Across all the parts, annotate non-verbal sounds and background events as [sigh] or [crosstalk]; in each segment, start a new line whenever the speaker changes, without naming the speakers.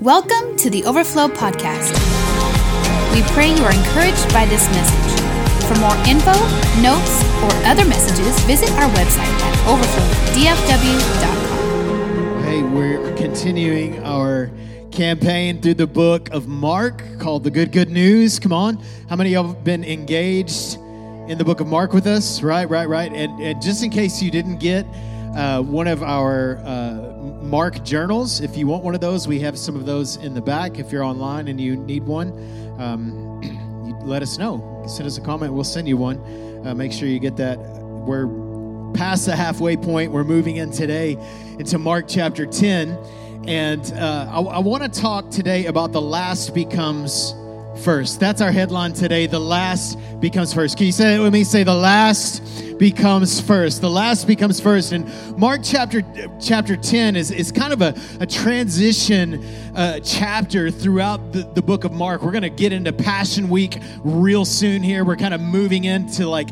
Welcome to the Overflow Podcast. We pray you are encouraged by this message. For more info, notes, or other messages, visit our website at overflowdfw.com.
Hey, we're continuing our campaign through the book of Mark called The Good Good News. Come on. How many of you have been engaged in the book of Mark with us? Right, right, right. And, and just in case you didn't get uh, one of our uh, Mark journals. If you want one of those, we have some of those in the back. If you're online and you need one, um, [clears throat] you let us know. Send us a comment. We'll send you one. Uh, make sure you get that. We're past the halfway point. We're moving in today into Mark chapter 10. And uh, I, I want to talk today about the last becomes first. That's our headline today. The last becomes first. Can you say it with me? Say the last becomes first. The last becomes first. And Mark chapter chapter 10 is, is kind of a, a transition uh, chapter throughout the, the book of Mark. We're going to get into Passion Week real soon here. We're kind of moving into like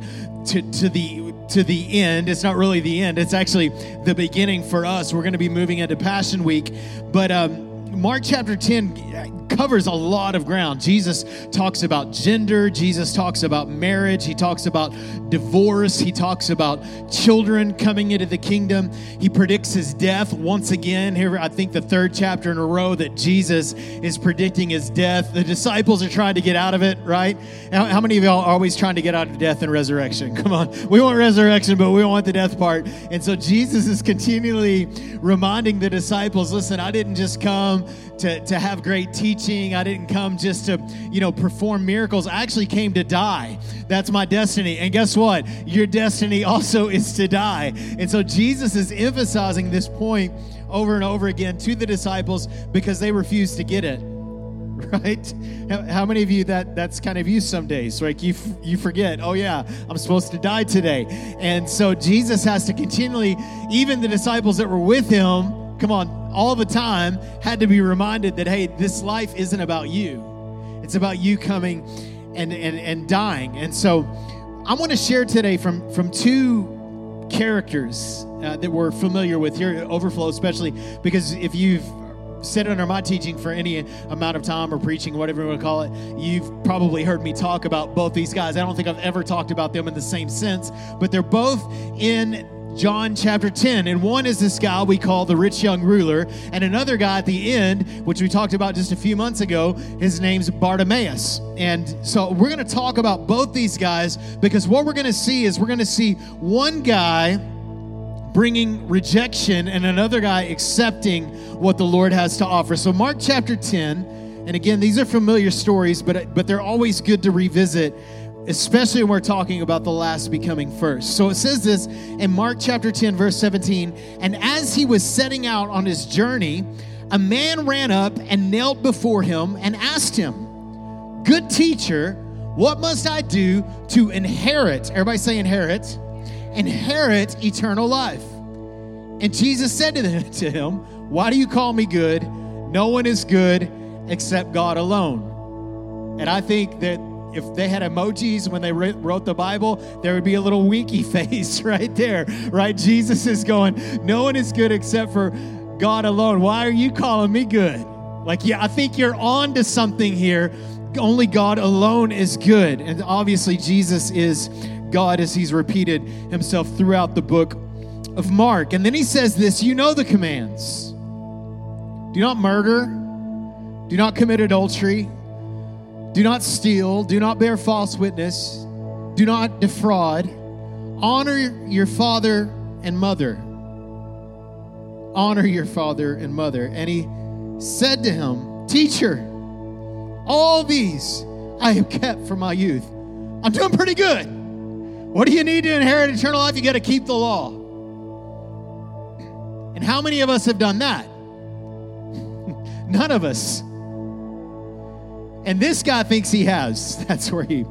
to, to the to the end. It's not really the end. It's actually the beginning for us. We're going to be moving into Passion Week. But um, Mark chapter 10 covers a lot of ground. Jesus talks about gender, Jesus talks about marriage, he talks about divorce, he talks about children coming into the kingdom. He predicts his death once again. Here, I think the third chapter in a row that Jesus is predicting his death. The disciples are trying to get out of it, right? How, many of y'all are always trying to get out of death and resurrection? [laughs] Come on. We want resurrection, but we don't want the death part. And so Jesus is continually reminding the disciples listen, I didn't just come to, to have great teaching. I didn't come just to, you know, perform miracles. I actually came to die. That's my destiny. And guess what? Your destiny also is to die. And so Jesus is emphasizing this point over and over again to the disciples because they refused to get it. [laughs] Right? How many of you that that's kind of you some days? Like you you forget, oh yeah, I'm supposed to die today. And so Jesus has to continually even the disciples that were with him come on, all the time had to be reminded that, hey, this life isn't about you. It's about you coming and, and, and dying. And so I want to share today from, from two characters uh, that we're familiar with here at Overflow, especially because if you've sat under my teaching for any amount of time or preaching, whatever you want to call it, you've probably heard me talk about both these guys. I don't think I've ever talked about them in the same sense, but they're both in John chapter 10. And one is this guy we call the rich young ruler, and another guy at the end, which we talked about just a few months ago, his name's Bartimaeus. And so we're going to talk about both these guys because what we're going to see is we're going to see one guy bringing rejection and another guy accepting what the Lord has to offer. So, Mark chapter 10, and again, these are familiar stories, but, but they're always good to revisit especially when we're talking about the last becoming first. So it says this in Mark chapter 10, verse 17. And as he was setting out on his journey, a man ran up and knelt before him and asked him, Good teacher, what must I do to inherit? Everybody say inherit. Inherit eternal life. And Jesus said to, [laughs] him, Why do you call me good? No one is good except God alone. And I think that if they had emojis when they wrote the Bible, there would be a little winky [laughs] face right there, right? Jesus is going, No one is good except for God alone. Why are you calling me good? Like, yeah, I think you're on to something here. Only God alone is good. And obviously, Jesus is God as he's repeated himself throughout the book of Mark. And then he says this You know the commands do not murder, do not commit adultery. Do not steal. Do not bear false witness. Do not defraud. Honor your father and mother. Honor your father and mother. And he said to him, Teacher, all these I have kept from my youth. I'm doing pretty good. What do you need to inherit eternal life? You got to keep the law. And how many of us have done that? [laughs] None of us. And this guy thinks he has. [laughs] That's where he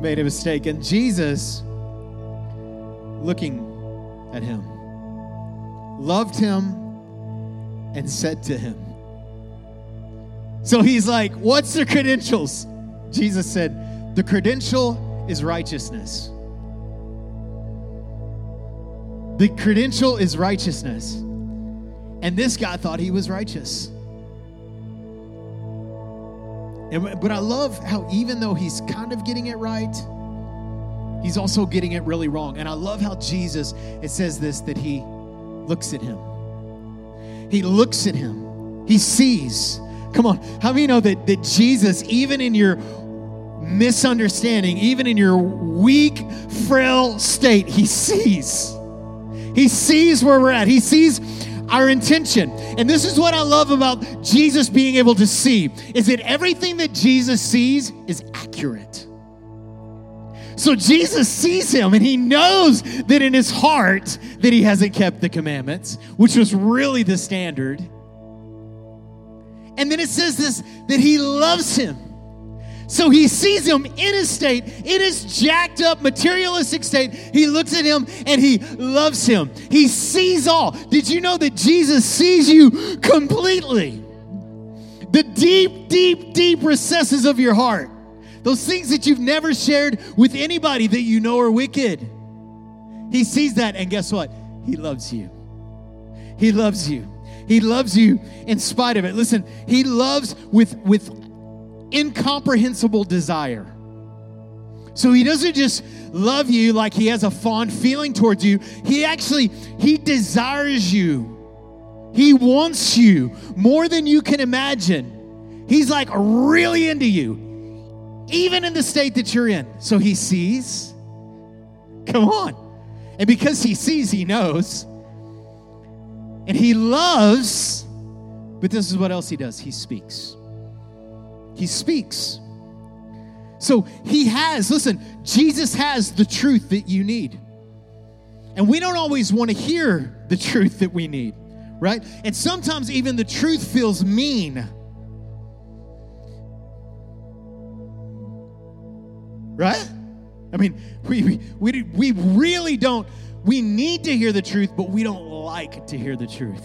made a mistake. And Jesus, looking at him, loved him and said to him, So he's like, What's the credentials? Jesus said, The credential is righteousness. The credential is righteousness. And this guy thought he was righteous. And, but I love how even though he's kind of getting it right, he's also getting it really wrong. And I love how Jesus, it says this, that he looks at him. He looks at him. He sees. Come on, how many know that, that Jesus, even in your misunderstanding, even in your weak, frail state, he sees. He sees where we're at. He sees our intention. And this is what I love about Jesus being able to see is that everything that Jesus sees is accurate. So Jesus sees him and he knows that in his heart that he hasn't kept the commandments, which was really the standard. And then it says this that he loves him. So he sees him in his state, in his jacked up materialistic state. He looks at him and he loves him. He sees all. Did you know that Jesus sees you completely? The deep, deep, deep recesses of your heart. Those things that you've never shared with anybody that you know are wicked. He sees that, and guess what? He loves you. He loves you. He loves you in spite of it. Listen, he loves with, with incomprehensible desire. So he doesn't just love you like he has a fond feeling towards you. He actually he desires you. He wants you more than you can imagine. He's like really into you. Even in the state that you're in. So he sees. Come on. And because he sees, he knows. And he loves. But this is what else he does. He speaks. He speaks. So he has, listen, Jesus has the truth that you need. And we don't always want to hear the truth that we need, right? And sometimes even the truth feels mean. Right? I mean, we, we, we really don't, we need to hear the truth, but we don't like to hear the truth.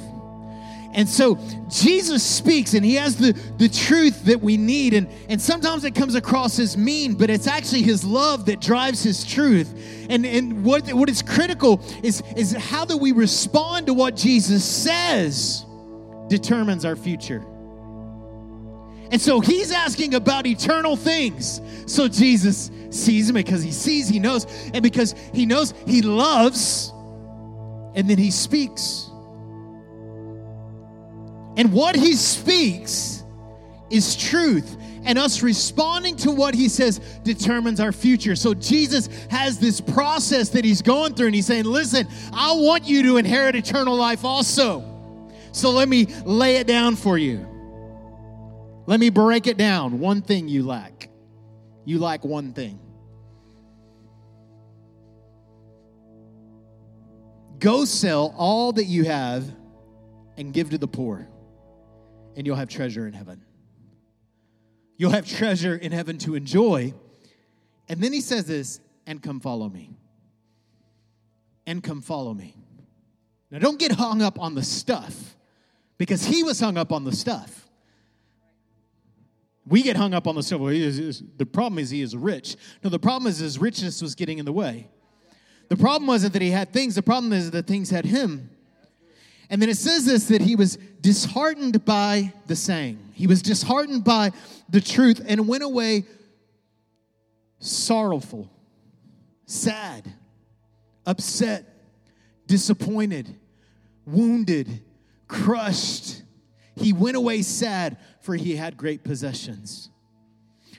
And so Jesus speaks and he has the, the truth that we need. And, and sometimes it comes across as mean, but it's actually his love that drives his truth. And, and what, what is critical is, is how that we respond to what Jesus says determines our future. And so he's asking about eternal things. So Jesus sees him because he sees, he knows, and because he knows he loves, and then he speaks. And what he speaks is truth. And us responding to what he says determines our future. So Jesus has this process that he's going through, and he's saying, Listen, I want you to inherit eternal life also. So let me lay it down for you. Let me break it down. One thing you lack. You lack one thing. Go sell all that you have and give to the poor and you'll have treasure in heaven. You'll have treasure in heaven to enjoy. And then he says this, and come follow me. And come follow me. Now, don't get hung up on the stuff because he was hung up on the stuff. We get hung up on the stuff. The problem is he is rich. No, the problem is his richness was getting in the way. The problem wasn't that he had things, the problem is that things had him. And then it says this that he was disheartened by the saying. He was disheartened by the truth and went away sorrowful, sad, upset, disappointed, wounded, crushed. He went away sad, for he had great possessions.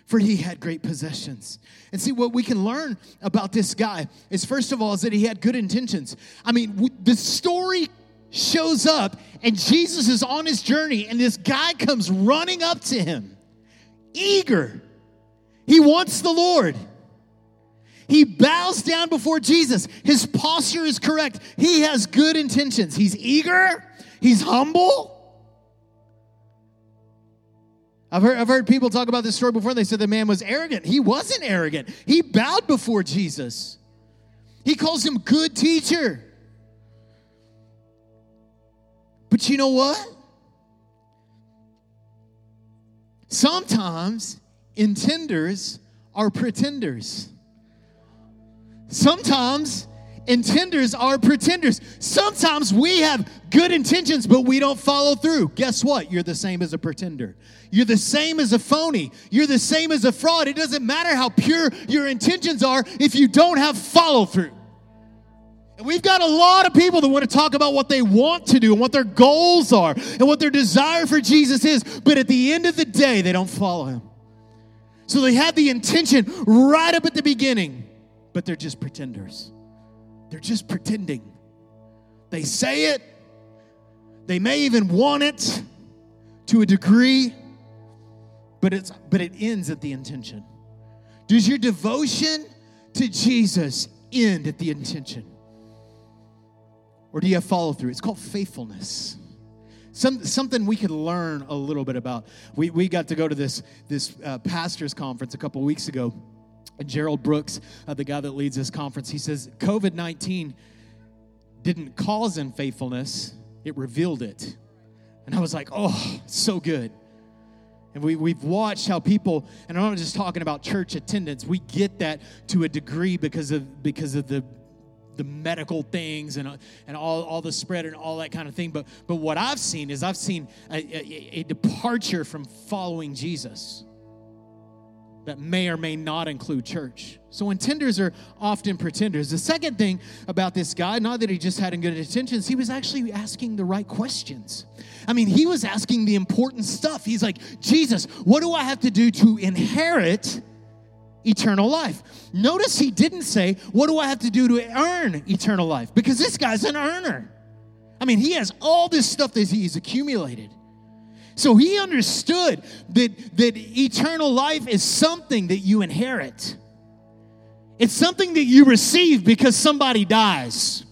For he had great possessions. And see, what we can learn about this guy is first of all, is that he had good intentions. I mean, the story shows up and Jesus is on his journey, and this guy comes running up to him, eager. He wants the Lord. He bows down before Jesus. His posture is correct. He has good intentions. He's eager, he's humble. I've heard, I've heard people talk about this story before. They said the man was arrogant. He wasn't arrogant, he bowed before Jesus. He calls him good teacher. But you know what? Sometimes intenders are pretenders. Sometimes intenders are pretenders. Sometimes we have good intentions, but we don't follow through. Guess what? You're the same as a pretender. You're the same as a phony. You're the same as a fraud. It doesn't matter how pure your intentions are if you don't have follow through. And we've got a lot of people that want to talk about what they want to do and what their goals are and what their desire for Jesus is, but at the end of the day, they don't follow him. So they had the intention right up at the beginning, but they're just pretenders. They're just pretending. They say it, they may even want it to a degree, but it's but it ends at the intention. Does your devotion to Jesus end at the intention? Or do you have follow through? It's called faithfulness. Some, something we could learn a little bit about. We, we got to go to this, this uh, pastor's conference a couple weeks ago. And Gerald Brooks, uh, the guy that leads this conference, he says COVID 19 didn't cause unfaithfulness, it revealed it. And I was like, oh, so good. And we, we've watched how people, and I'm not just talking about church attendance, we get that to a degree because of, because of the the medical things and, uh, and all, all the spread and all that kind of thing. But, but what I've seen is I've seen a, a, a departure from following Jesus that may or may not include church. So intenders are often pretenders. The second thing about this guy, not that he just had good intentions, he was actually asking the right questions. I mean, he was asking the important stuff. He's like, Jesus, what do I have to do to inherit eternal life. Notice he didn't say, What do I have to do to earn eternal life? Because this guy's an earner. I mean, he has all this stuff that he's accumulated. So he understood that, that eternal life is something that you inherit. It's something that you receive because somebody dies.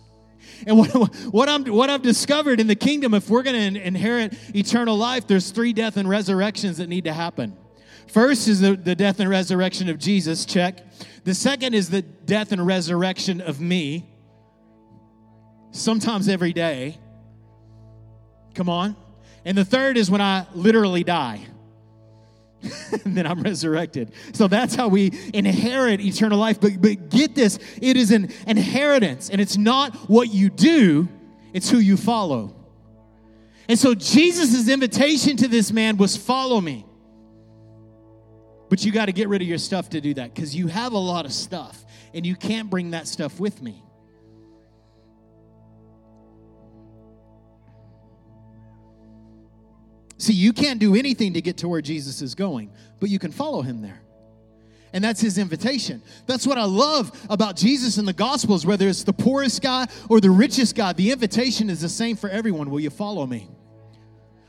And what, what, I'm, what I've discovered in the kingdom, if we're going to inherit eternal life, there's three death and resurrections that need to happen. First is the, the death and resurrection of Jesus, check. The second is the death and resurrection of me, sometimes every day. Come on. And the third is when I literally die. [laughs] and then I'm resurrected. So that's how we inherit eternal life. But, but get this it is an inheritance, and it's not what you do, it's who you follow. And so Jesus' invitation to this man was follow me. But you got to get rid of your stuff to do that because you have a lot of stuff and you can't bring that stuff with me. See, you can't do anything to get to where Jesus is going, but you can follow him there. And that's his invitation. That's what I love about Jesus in the Gospels, whether it's the poorest guy or the richest guy, the invitation is the same for everyone. Will you follow me?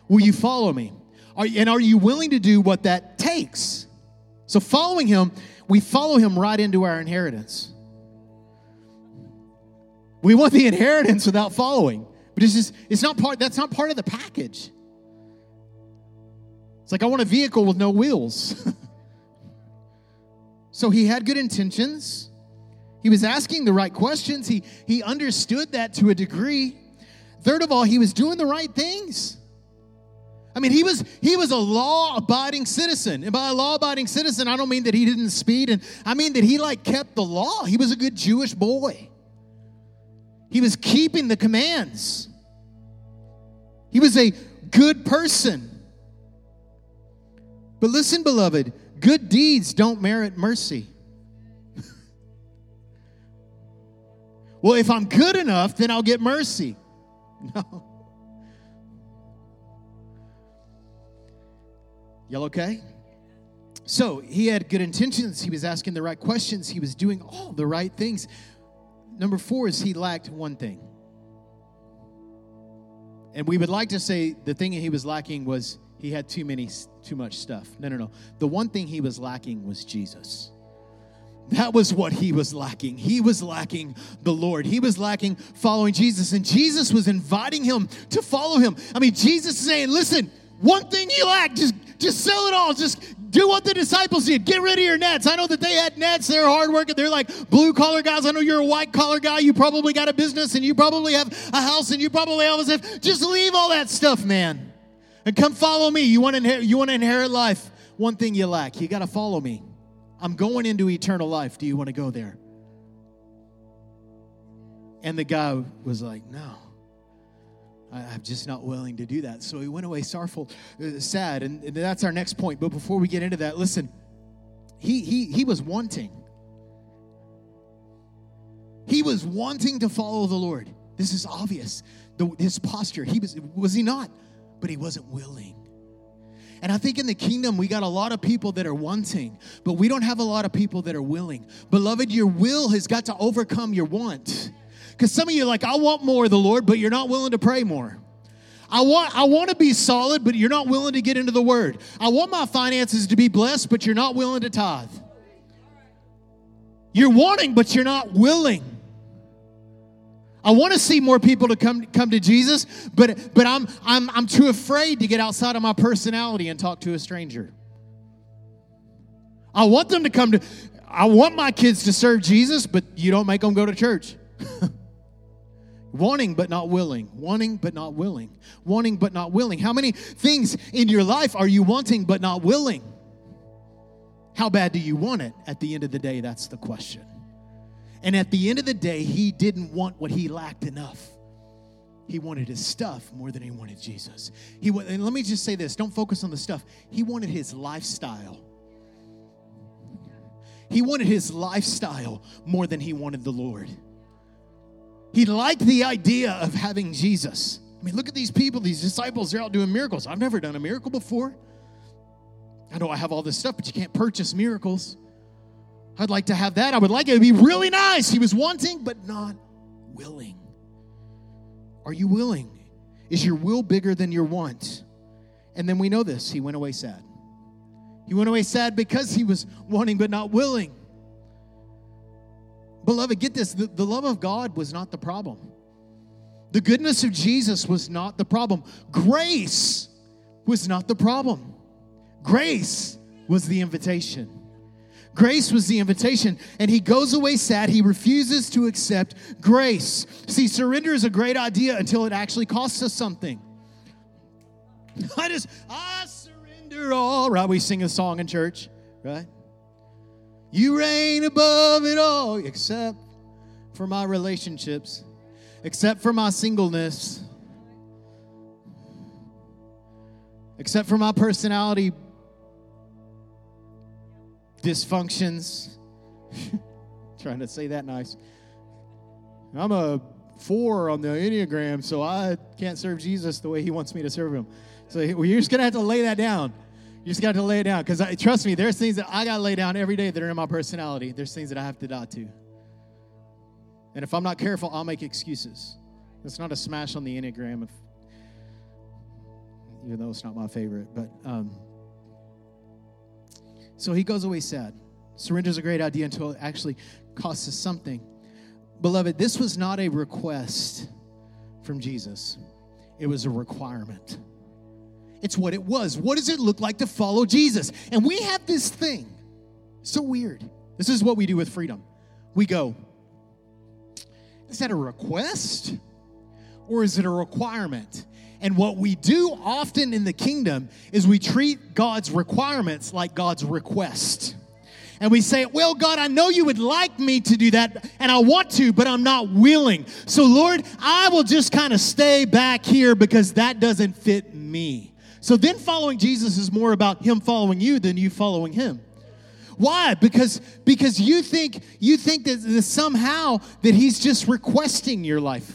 Will you follow me? Are, and are you willing to do what that takes? So, following him, we follow him right into our inheritance. We want the inheritance without following, but it's just, it's not part, that's not part of the package. It's like, I want a vehicle with no wheels. [laughs] so, he had good intentions. He was asking the right questions. He, he understood that to a degree. Third of all, he was doing the right things. I mean, he was he was a law-abiding citizen. And by a law-abiding citizen, I don't mean that he didn't speed, and I mean that he like kept the law. He was a good Jewish boy. He was keeping the commands. He was a good person. But listen, beloved, good deeds don't merit mercy. [laughs] well, if I'm good enough, then I'll get mercy. [laughs] No. Y'all okay? So he had good intentions. He was asking the right questions. He was doing all the right things. Number four is he lacked one thing. And we would like to say the thing he was lacking was he had too many, too much stuff. No, no, no. The one thing he was lacking was Jesus. That was what he was lacking. He was lacking the Lord. He was lacking following Jesus. And Jesus was inviting him to follow him. I mean, Jesus is saying, listen, one thing you lack, just just sell it all. Just do what the disciples did. Get rid of your nets. I know that they had nets. They're hardworking. They're like blue collar guys. I know you're a white collar guy. You probably got a business and you probably have a house and you probably have. Just leave all that stuff, man, and come follow me. You want to inherit, you want to inherit life. One thing you lack. You got to follow me. I'm going into eternal life. Do you want to go there? And the guy was like, No, I'm just not willing to do that. So he went away sorrowful, uh, sad. And, that's our next point. But before we get into that, listen, he, he, he was wanting. He was wanting to follow the Lord. This is obvious. The, his posture, he was, was he not? But he wasn't willing. And I think in the kingdom, we got a lot of people that are wanting, but we don't have a lot of people that are willing. Beloved, your will has got to overcome your want. Because some of you like, I want more of the Lord, but you're not willing to pray more. I want, I want to be solid, but you're not willing to get into the word. I want my finances to be blessed, but you're not willing to tithe. You're wanting, but you're not willing. I want to see more people to come come to Jesus, but but I'm I'm I'm too afraid to get outside of my personality and talk to a stranger. I want them to come to I want my kids to serve Jesus, but you don't make them go to church. [laughs] wanting but not willing, wanting but not willing, wanting but not willing. How many things in your life are you wanting but not willing? How bad do you want it? At the end of the day, that's the question. And at the end of the day, he didn't want what he lacked enough. He wanted his stuff more than he wanted Jesus. He and let me just say this, don't focus on the stuff. He wanted his lifestyle. He wanted his lifestyle more than he wanted the Lord. He liked the idea of having Jesus. I mean, look at these people, these disciples, they're out doing miracles. I've never done a miracle before. I know I have all this stuff, but you can't purchase miracles. I'd like to have that. I would like it to be really nice. He was wanting, but not willing. Are you willing? Is your will bigger than your want? And then we know this. He went away sad. He went away sad because he was wanting, but not willing. Beloved, get this the, the love of God was not the problem. The goodness of Jesus was not the problem. Grace was not the problem. Grace was the invitation. Grace was the invitation, and he goes away sad. He refuses to accept grace. See, surrender is a great idea until it actually costs us something. [laughs] I just, I surrender all. Right? We sing a song in church, right? You reign above it all, except for my relationships, except for my singleness, except for my personality dysfunctions. [laughs] Trying to say that nice. I'm a four on the Enneagram, so I can't serve Jesus the way he wants me to serve him. So you're just going to have to lay that down. You just got to lay it down. Because trust me, there's things that I got to lay down every day that are in my personality. There's things that I have to die to. And if I'm not careful, I'll make excuses. It's not a smash on the Enneagram, if, even though it's not my favorite. But um, so he goes away sad. Surrender is a great idea until it actually costs us something. Beloved, this was not a request from Jesus, it was a requirement. It's what it was. What does it look like to follow Jesus? And we have this thing. So weird. This is what we do with freedom. We go, is that a request or is it a requirement? And what we do often in the kingdom is we treat God's requirements like God's request. And we say, Well, God, I know you would like me to do that, and I want to, but I'm not willing. So, Lord, I will just kind of stay back here because that doesn't fit me. So then following Jesus is more about him following you than you following him. Why? Because because you think you think that, that somehow that he's just requesting your life.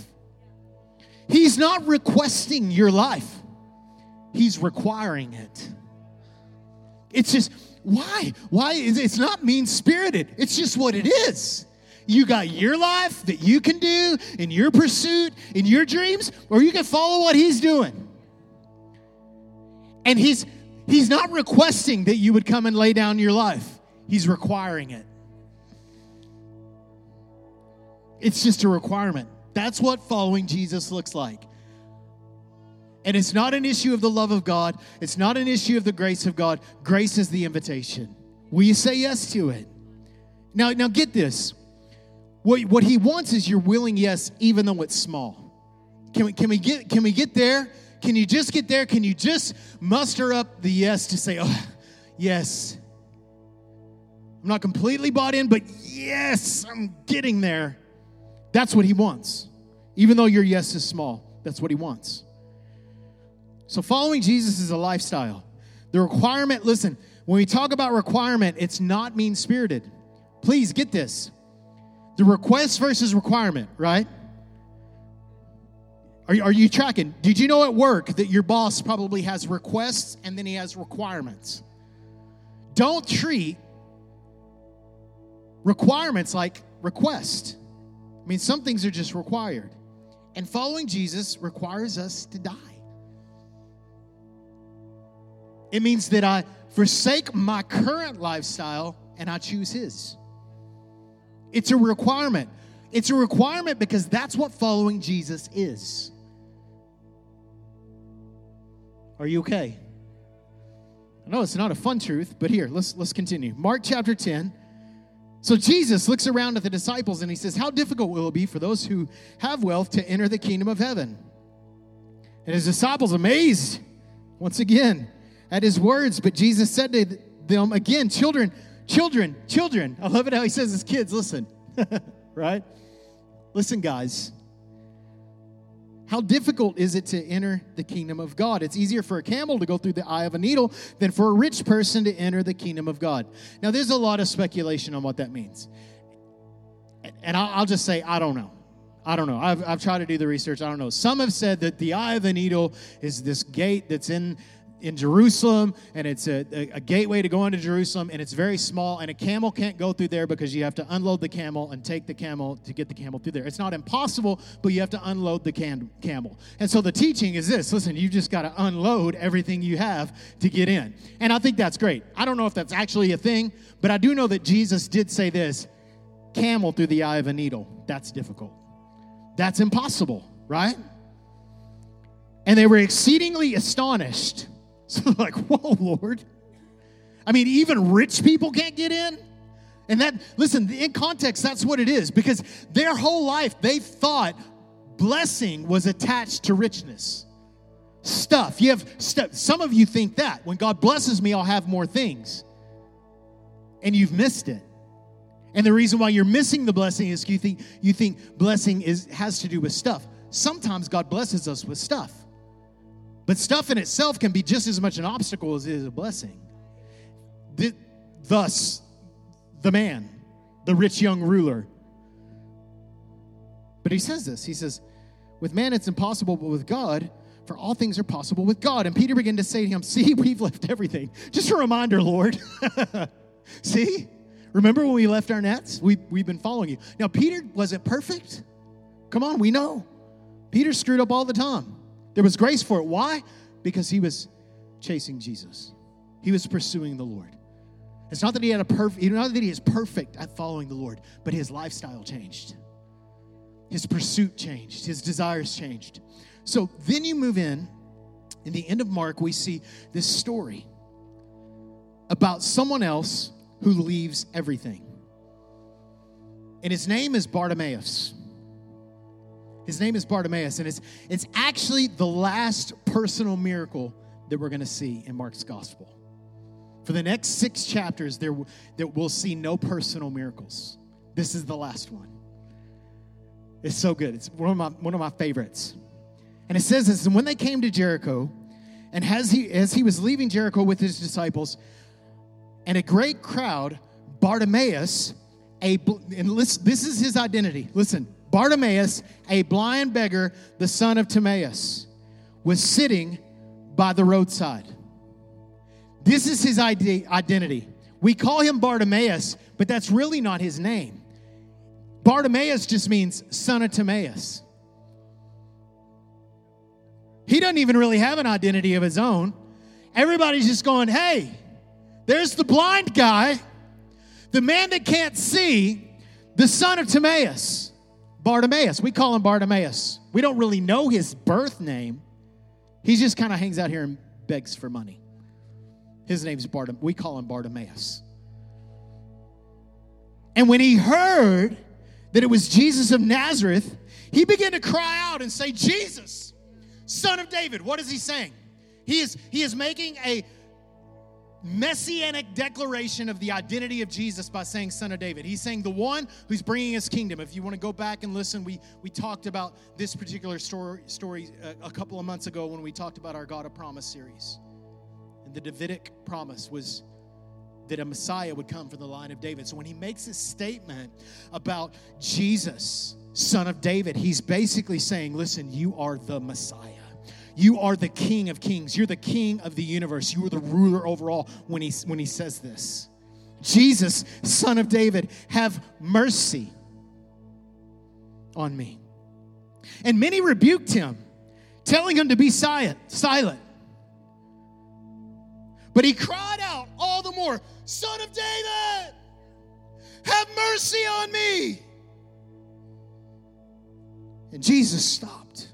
He's not requesting your life. He's requiring it. It's just why? Why is it's not mean-spirited. It's just what it is. You got your life that you can do in your pursuit, in your dreams, or you can follow what he's doing. And he's he's not requesting that you would come and lay down your life. He's requiring it. It's just a requirement. That's what following Jesus looks like. And it's not an issue of the love of God. It's not an issue of the grace of God. Grace is the invitation. Will you say yes to it? Now, now get this. What, what he wants is your willing yes, even though it's small. Can we, can we get can we get there? Can you just get there? Can you just muster up the yes to say, oh, yes. I'm not completely bought in, but yes, I'm getting there. That's what he wants. Even though your yes is small, that's what he wants. So following Jesus is a lifestyle. The requirement, listen, when we talk about requirement, it's not mean spirited. Please get this. The request versus requirement, right? Are you, are you tracking? Did you know at work that your boss probably has requests and then he has requirements? Don't treat requirements like request. I mean, some things are just required. And following Jesus requires us to die. It means that I forsake my current lifestyle and I choose His. It's a requirement. It's a requirement because that's what following Jesus is. Are you okay? I know it's not a fun truth, but here, let's let's continue. Mark chapter 10. So Jesus looks around at the disciples and he says, How difficult will it be for those who have wealth to enter the kingdom of heaven? And his disciples amazed once again at his words, but Jesus said to them again, Children, children, children. I love it how he says his kids, listen, [laughs] right? Listen, guys. How difficult is it to enter the kingdom of God? It's easier for a camel to go through the eye of a needle than for a rich person to enter the kingdom of God. Now, there's a lot of speculation on what that means. And I'll just say, I don't know. I don't know. I've, I've tried to do the research. I don't know. Some have said that the eye of the needle is this gate that's in in Jerusalem, and it's a, a, a, gateway to go into Jerusalem, and it's very small, and a camel can't go through there because you have to unload the camel and take the camel to get the camel through there. It's not impossible, but you have to unload the can, camel. And so the teaching is this listen, you just got to unload everything you have to get in. And I think that's great. I don't know if that's actually a thing, but I do know that Jesus did say this camel through the eye of a needle. That's difficult. That's impossible, right? And they were exceedingly astonished [laughs] So like, whoa, Lord. I mean, even rich people can't get in. And that, listen, in context, that's what it is because their whole life they thought blessing was attached to richness. Stuff. You have stuff. Some of you think that when God blesses me, I'll have more things. And you've missed it. And the reason why you're missing the blessing is you think you think blessing is has to do with stuff. Sometimes God blesses us with stuff. But stuff in itself can be just as much an obstacle as it is a blessing. Thus, the man, the rich young ruler. But he says this He says, With man it's impossible, but with God, for all things are possible with God. And Peter began to say to him, See, [laughs] we've left everything. Just a reminder, Lord. [laughs] See? Remember when we left our nets? We, we've been following you. Now, Peter wasn't perfect. Come on, we know. Peter screwed up all the time. There was grace for it. Why? Because he was chasing Jesus. He was pursuing the Lord. It's not that he had a perfect, not that he is perfect at following the Lord, but his lifestyle changed. His pursuit changed. His desires changed. So then you move in, in the end of Mark, we see this story about someone else who leaves everything. And his name is Bartimaeus. His name is Bartimaeus, and it's, it's actually the last personal miracle that we're going to see in Mark's gospel. For the next six chapters, there, there we'll see no personal miracles. This is the last one. It's so good. It's one of my, one of my favorites. And it says this, and when they came to Jericho, and as he, as he was leaving Jericho with his disciples, and a great crowd, Bartimaeus, a, and listen, this is his identity. Listen, Bartimaeus, a blind beggar, the son of Timaeus, was sitting by the roadside. This is his identity. We call him Bartimaeus, but that's really not his name. Bartimaeus just means son of Timaeus. He doesn't even really have an identity of his own. Everybody's just going, hey, there's the blind guy, the man that can't see, the son of Timaeus. Bartimaeus. We call him Bartimaeus. We don't really know his birth name. He just kind of hangs out here and begs for money. His name's Bartimaeus. We call him Bartimaeus. And when he heard that it was Jesus of Nazareth, he began to cry out and say, Jesus, son of David. What is he saying? He is, he is making a messianic declaration of the identity of Jesus by saying son of David. He's saying the one who's bringing his kingdom. If you want to go back and listen, we, we talked about this particular story, story a, a couple of months ago when we talked about our God of Promise series. And the Davidic promise was that a Messiah would come from the line of David. So when he makes this statement about Jesus, son of David, he's basically saying, listen, you are the Messiah. You are the King of Kings. You're the King of the universe. You are the ruler over all when he, when he says this. Jesus, son of David, have mercy on me. And many rebuked him, telling him to be silent. silent. But he cried out all the more, Son of David, have mercy on me. And Jesus stopped.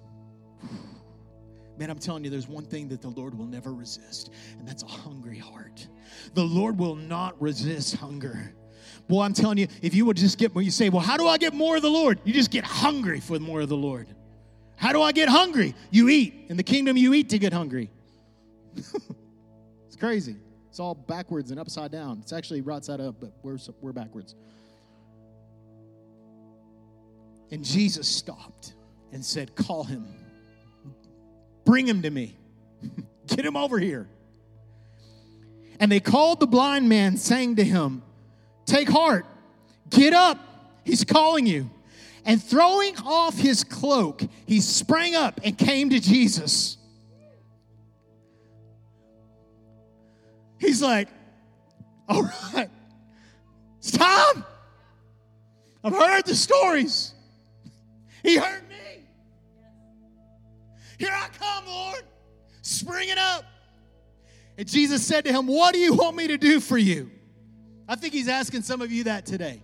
Man, I'm telling you, there's one thing that the Lord will never resist, and that's a hungry heart. The Lord will not resist hunger. Boy, I'm telling you, if you would just get, when you say, well, how do I get more of the Lord? You just get hungry for more of the Lord. How do I get hungry? You eat. In the kingdom, you eat to get hungry. [laughs] it's crazy. It's all backwards and upside down. It's actually right side up, but we're, we're backwards. And Jesus stopped and said, Call him. Bring him to me. [laughs] Get him over here. And they called the blind man, saying to him, Take heart, get up, he's calling you. And throwing off his cloak, he sprang up and came to Jesus. He's like, All right, it's time. I've heard the stories. He heard here I come, Lord, springing up. And Jesus said to him, What do you want me to do for you? I think he's asking some of you that today.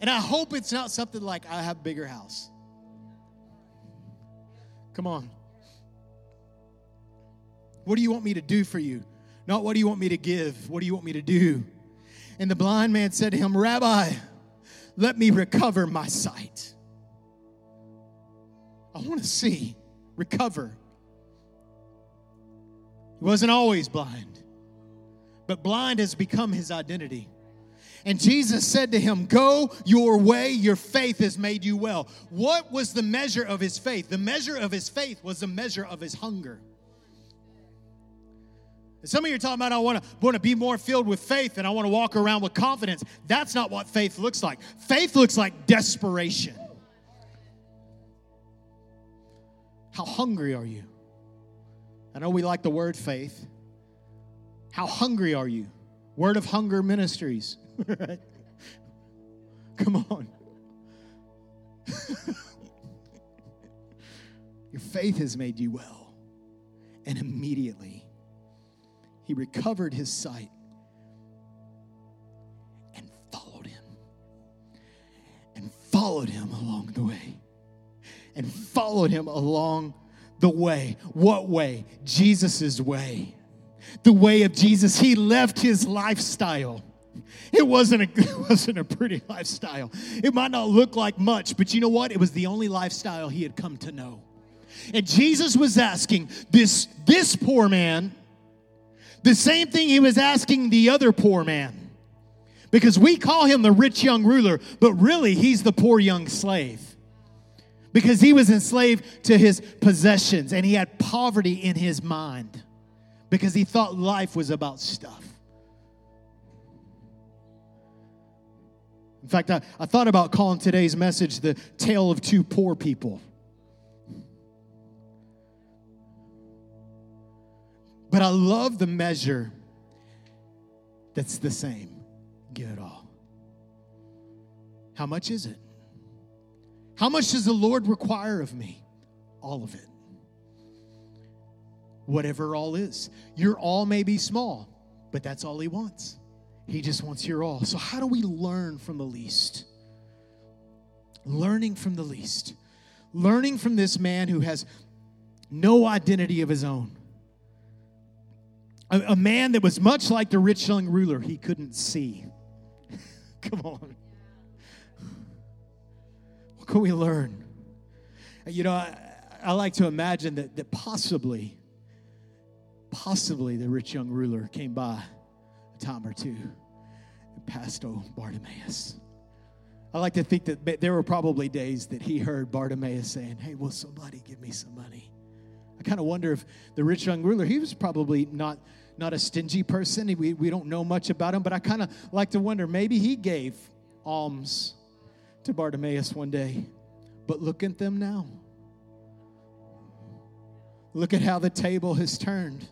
And I hope it's not something like, I have a bigger house. Come on. What do you want me to do for you? Not what do you want me to give? What do you want me to do? And the blind man said to him, Rabbi, let me recover my sight. I want to see, recover. He wasn't always blind, but blind has become his identity. And Jesus said to him, Go your way, your faith has made you well. What was the measure of his faith? The measure of his faith was the measure of his hunger. Some of you are talking about, I want to, want to be more filled with faith and I want to walk around with confidence. That's not what faith looks like. Faith looks like desperation. How hungry are you? I know we like the word faith. How hungry are you? Word of Hunger Ministries. [laughs] Come on. [laughs] Your faith has made you well. And immediately he recovered his sight and followed him. And followed him along the way and followed him along the way. What way? Jesus' way. The way of Jesus. He left his lifestyle. It wasn't, a, [laughs] it wasn't a pretty lifestyle. It might not look like much, but you know what? It was the only lifestyle he had come to know. And Jesus was asking this, this poor man the same thing he was asking the other poor man. Because we call him the rich young ruler, but really he's the poor young slave because he was enslaved to his possessions and he had poverty in his mind because he thought life was about stuff. In fact, I, I thought about calling today's message the tale of two poor people. But I love the measure that's the same. Get it all. How much is it? How much does the Lord require of me? All of it. Whatever all is. Your all may be small, but that's all He wants. He just wants your all. So, how do we learn from the least? Learning from the least. Learning from this man who has no identity of his own. A, a man that was much like the rich young ruler, he couldn't see. [laughs] Come on can we learn? You know, I, I like to imagine that, that possibly possibly the rich young ruler came by a time or two and passed old Bartimaeus. I like to think that there were probably days that he heard Bartimaeus saying, Hey, will somebody give me some money? I kind of wonder if the rich young ruler, he was probably not, not a stingy person. We, we don't know much about him, but I kind of like to wonder maybe he gave alms to Bartimaeus one day. But look at them now. Look at how the table has turned.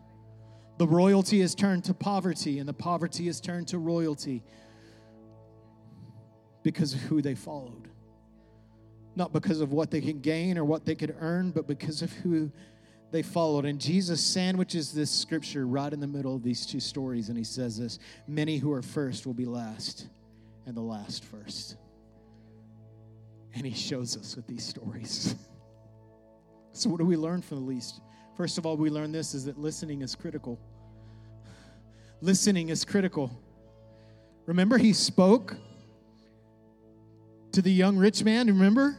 The royalty has turned to poverty, and the poverty has turned to royalty because of who they followed. Not because of what they can gain or what they could earn, but because of who they followed. And Jesus sandwiches this scripture right in the middle of these two stories, and he says this Many who are first will be last, and the last first. And he shows us with these stories. [laughs] so, what do we learn from the least? First of all, we learn this is that listening is critical. Listening is critical. Remember, he spoke to the young rich man, remember?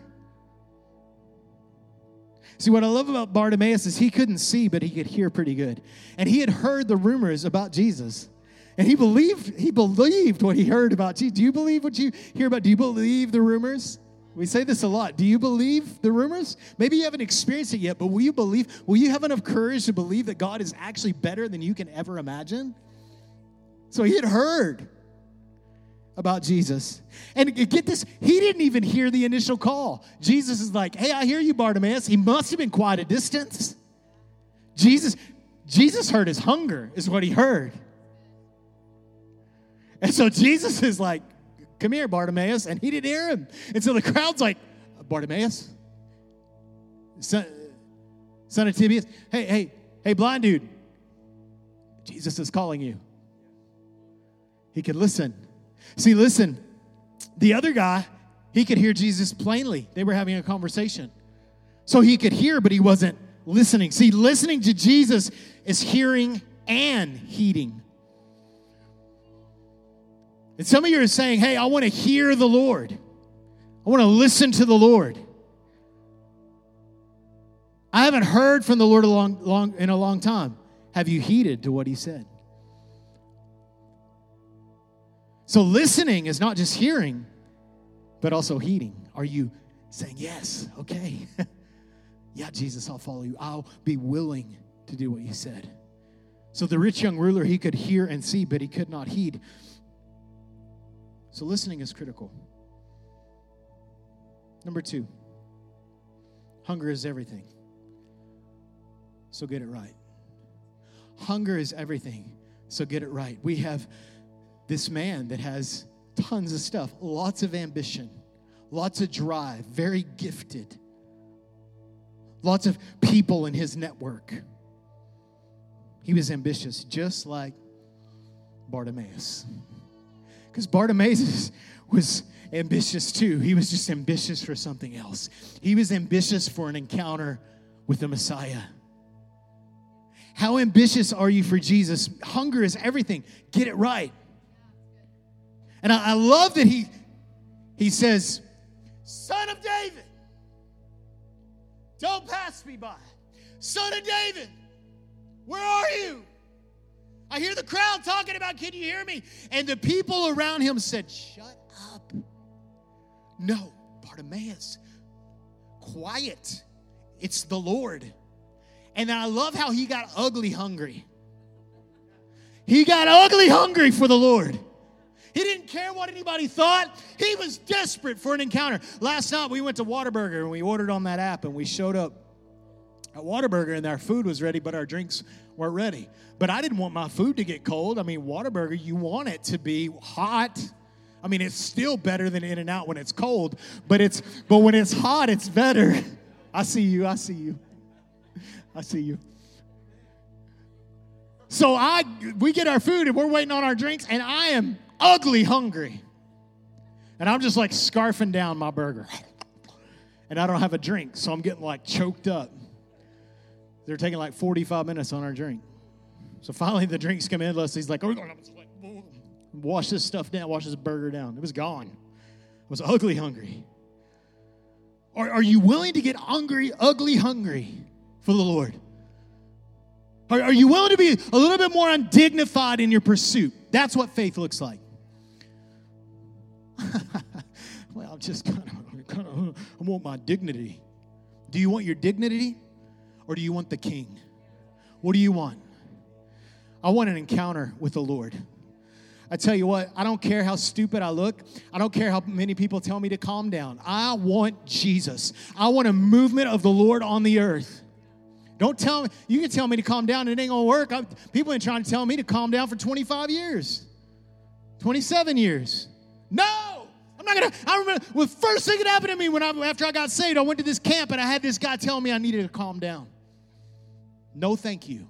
See, what I love about Bartimaeus is he couldn't see, but he could hear pretty good. And he had heard the rumors about Jesus. And he believed, he believed what he heard about Jesus. Do you believe what you hear about? Do you believe the rumors? We say this a lot. Do you believe the rumors? Maybe you haven't experienced it yet, but will you believe? Will you have enough courage to believe that God is actually better than you can ever imagine? So he had heard about Jesus. And get this, he didn't even hear the initial call. Jesus is like, "Hey, I hear you, Bartimaeus." He must have been quite a distance. Jesus Jesus heard his hunger is what he heard. And so Jesus is like, "Come here, Bartimaeus," and he didn't hear him. And so the crowd's like, "Bartimaeus, son, son of Timaeus, hey, hey, hey, blind dude, Jesus is calling you." He could listen. See, listen, the other guy, he could hear Jesus plainly. They were having a conversation. So he could hear, but he wasn't listening. See, listening to Jesus is hearing and heeding. And some of you are saying, hey, I want to hear the Lord. I want to listen to the Lord. I haven't heard from the Lord a long, long, in a long time. Have you heeded to what he said? So listening is not just hearing, but also heeding. Are you saying, Yes, okay. [laughs] yeah, Jesus, I'll follow you. I'll be willing to do what you said. So the rich young ruler, he could hear and see, but he could not heed. So listening is critical. Number two, hunger is everything. So get it right. Hunger is everything. So get it right. We have this man that has tons of stuff, lots of ambition, lots of drive, very gifted, lots of people in his network. He was ambitious, just like Bartimaeus. Because Bartimaeus was ambitious too. He was just ambitious for something else. He was ambitious for an encounter with the Messiah. How ambitious are you for Jesus? Hunger is everything. Get it right. And I, I love that he, he says, Son of David, don't pass me by. Son of David, where are you? I hear the crowd talking about, can you hear me? And the people around him said, Shut up. No, Bartimaeus, quiet. It's the Lord. And I love how he got ugly hungry. He got ugly hungry for the Lord. He didn't care what anybody thought. He was desperate for an encounter. Last night we went to Whataburger and we ordered on that app and we showed up at Whataburger and our food was ready, but our drinks weren't ready. But I didn't want my food to get cold. I mean, Whataburger, you want it to be hot. I mean, it's still better than In and Out when it's cold, but it's but when it's hot, it's better. [laughs] I see you. I see you. I see you. So I we get our food and we're waiting on our drinks, and I am ugly hungry. And I'm just like scarfing down my burger. [laughs] And I don't have a drink, so I'm getting like choked up. They're taking like 45 minutes on our drink. So finally the drinks come in. Leslie's like, oh, wash this stuff down, wash this burger down. It was gone. I was ugly hungry. Are, are you willing to get hungry, ugly hungry for the Lord? Are, are you willing to be a little bit more undignified in your pursuit? That's what faith looks like. [laughs] well, I'm just kind of, kind of, I want my dignity. Do you want your dignity or do you want the king? What do you want? I want an encounter with the Lord. I tell you what, I don't care how stupid I look. I don't care how many people tell me to calm down. I want Jesus. I want a movement of the Lord on the earth. Don't tell me, you can tell me to calm down, it ain't gonna work. I, people been trying to tell me to calm down for 25 years, 27 years. No! I'm not gonna, I remember the first thing that happened to me when I, after I got saved, I went to this camp and I had this guy tell me I needed to calm down. No, thank you.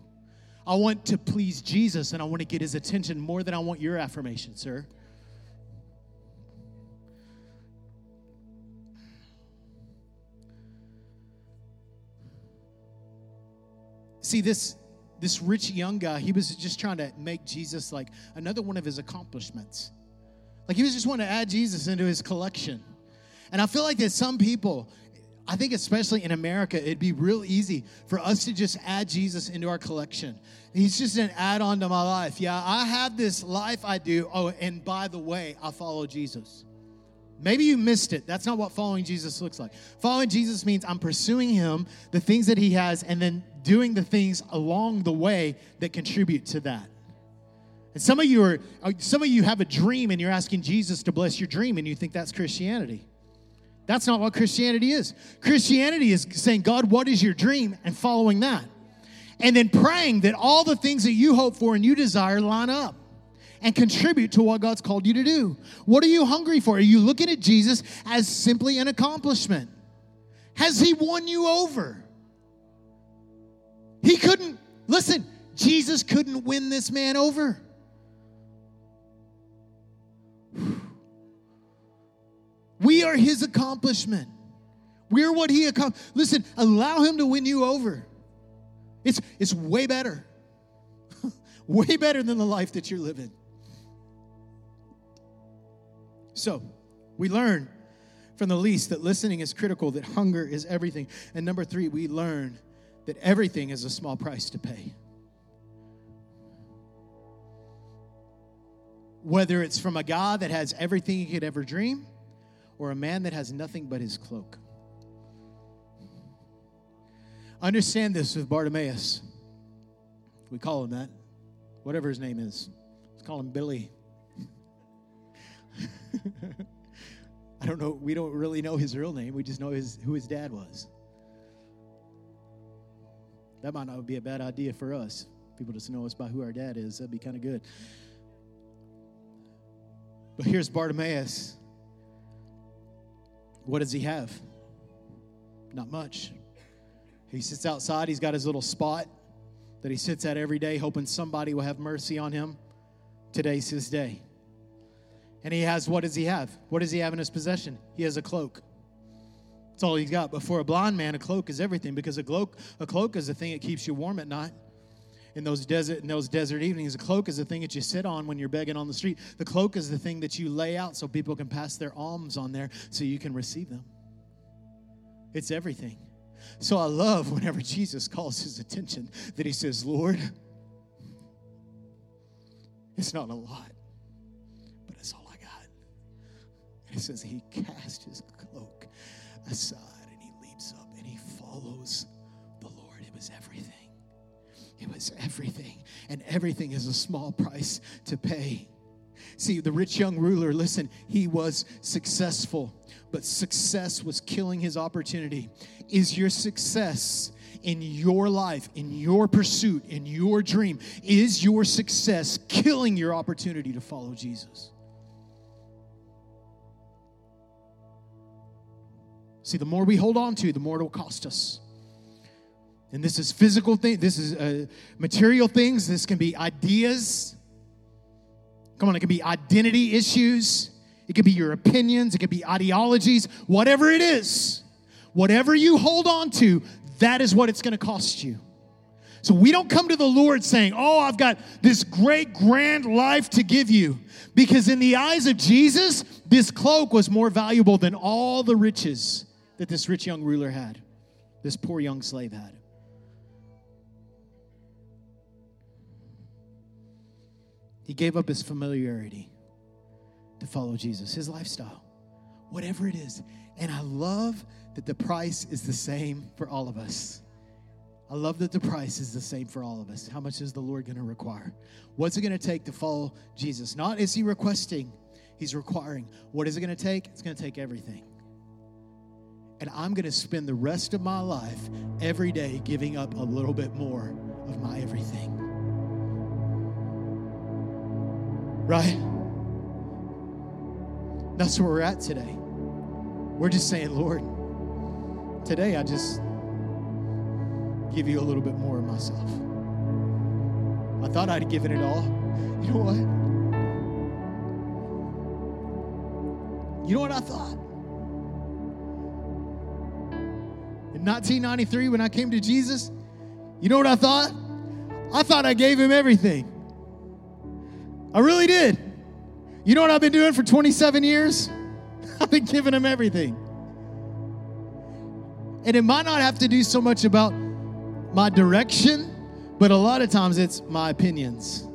I want to please Jesus and I want to get his attention more than I want your affirmation, sir. See, this this rich young guy, he was just trying to make Jesus like another one of his accomplishments. Like he was just wanting to add Jesus into his collection. And I feel like that some people, I think especially in America, it'd be real easy for us to just add Jesus into our collection. He's just an add on to my life. Yeah, I have this life I do. Oh, and by the way, I follow Jesus. Maybe you missed it. That's not what following Jesus looks like. Following Jesus means I'm pursuing him, the things that he has, and then doing the things along the way that contribute to that. And some of you are uh, some of you have a dream and you're asking Jesus to bless your dream and you think that's Christianity. That's not what Christianity is. Christianity is saying, God, what is your dream? And following that. And then praying that all the things that you hope for and you desire line up and contribute to what God's called you to do. What are you hungry for? Are you looking at Jesus as simply an accomplishment? Has he won you over? He couldn't, listen, Jesus couldn't win this man over. We are his accomplishment. We're what he accomplished. Listen, allow him to win you over. It's, it's way better. [laughs] way better than the life that you're living. So, we learn from the least that listening is critical, that hunger is everything. And number three, we learn that everything is a small price to pay. Whether it's from a God that has everything he could ever dream, or a man that has nothing but his cloak. Understand this with Bartimaeus. We call him that, whatever his name is. Let's call him Billy. [laughs] I don't know. We don't really know his real name. We just know his, who his dad was. That might not be a bad idea for us. People just know us by who our dad is. That'd be kind of good. But here's Bartimaeus. What does he have? Not much. He sits outside. He's got his little spot that he sits at every day, hoping somebody will have mercy on him. Today's his day. And he has, what does he have? What does he have in his possession? He has a cloak. That's all he's got. But for a blind man, a cloak is everything because a cloak, a cloak is the thing that keeps you warm at night. In those desert, in those desert evenings, a cloak is the thing that you sit on when you're begging on the street. The cloak is the thing that you lay out so people can pass their alms on there so you can receive them. It's everything. So I love whenever Jesus calls his attention that he says, Lord, it's not a lot. It says he cast his cloak aside and he leaps up and he follows the Lord. It was everything. It was everything. And everything is a small price to pay. See, the rich young ruler, listen, he was successful, but success was killing his opportunity. Is your success in your life, in your pursuit, in your dream, is your success killing your opportunity to follow Jesus? See, the more we hold on to, the more it will cost us. And this is physical thing. This is uh, material things. This can be ideas. Come on, it can be identity issues. It could be your opinions. It could be ideologies. Whatever it is, whatever you hold on to, that is what it's going to cost you. So we don't come to the Lord saying, Oh, I've got this great, grand life to give you. Because in the eyes of Jesus, this cloak was more valuable than all the riches that this rich young ruler had, this poor young slave had. He gave up his familiarity to follow Jesus, his lifestyle, whatever it is. And I love that the price is the same for all of us. I love that the price is the same for all of us. How much is the Lord going to require? What's it going to take to follow Jesus? Not is he requesting, he's requiring. What is it going to take? It's going to take everything. And I'm going to spend the rest of my life every day giving up a little bit more of my everything. Right? That's where we're at today. We're just saying, Lord, today I just give you a little bit more of myself. I thought I'd given it all. [laughs] You know what? You know what I thought? In 1993, when I came to Jesus, you know what I thought? I thought I gave him everything. I really did. You know what I've been doing for 27 years? [laughs] I've been giving him everything. And it might not have to do so much about my direction, but a lot of times it's my opinions.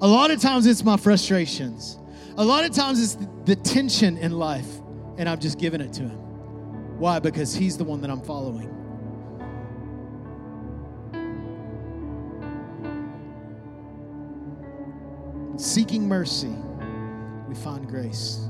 A lot of times it's my frustrations. A lot of times it's the tension in life, and I'm just giving it to him. Why? Because he's the one that I'm following. Seeking mercy, we find grace.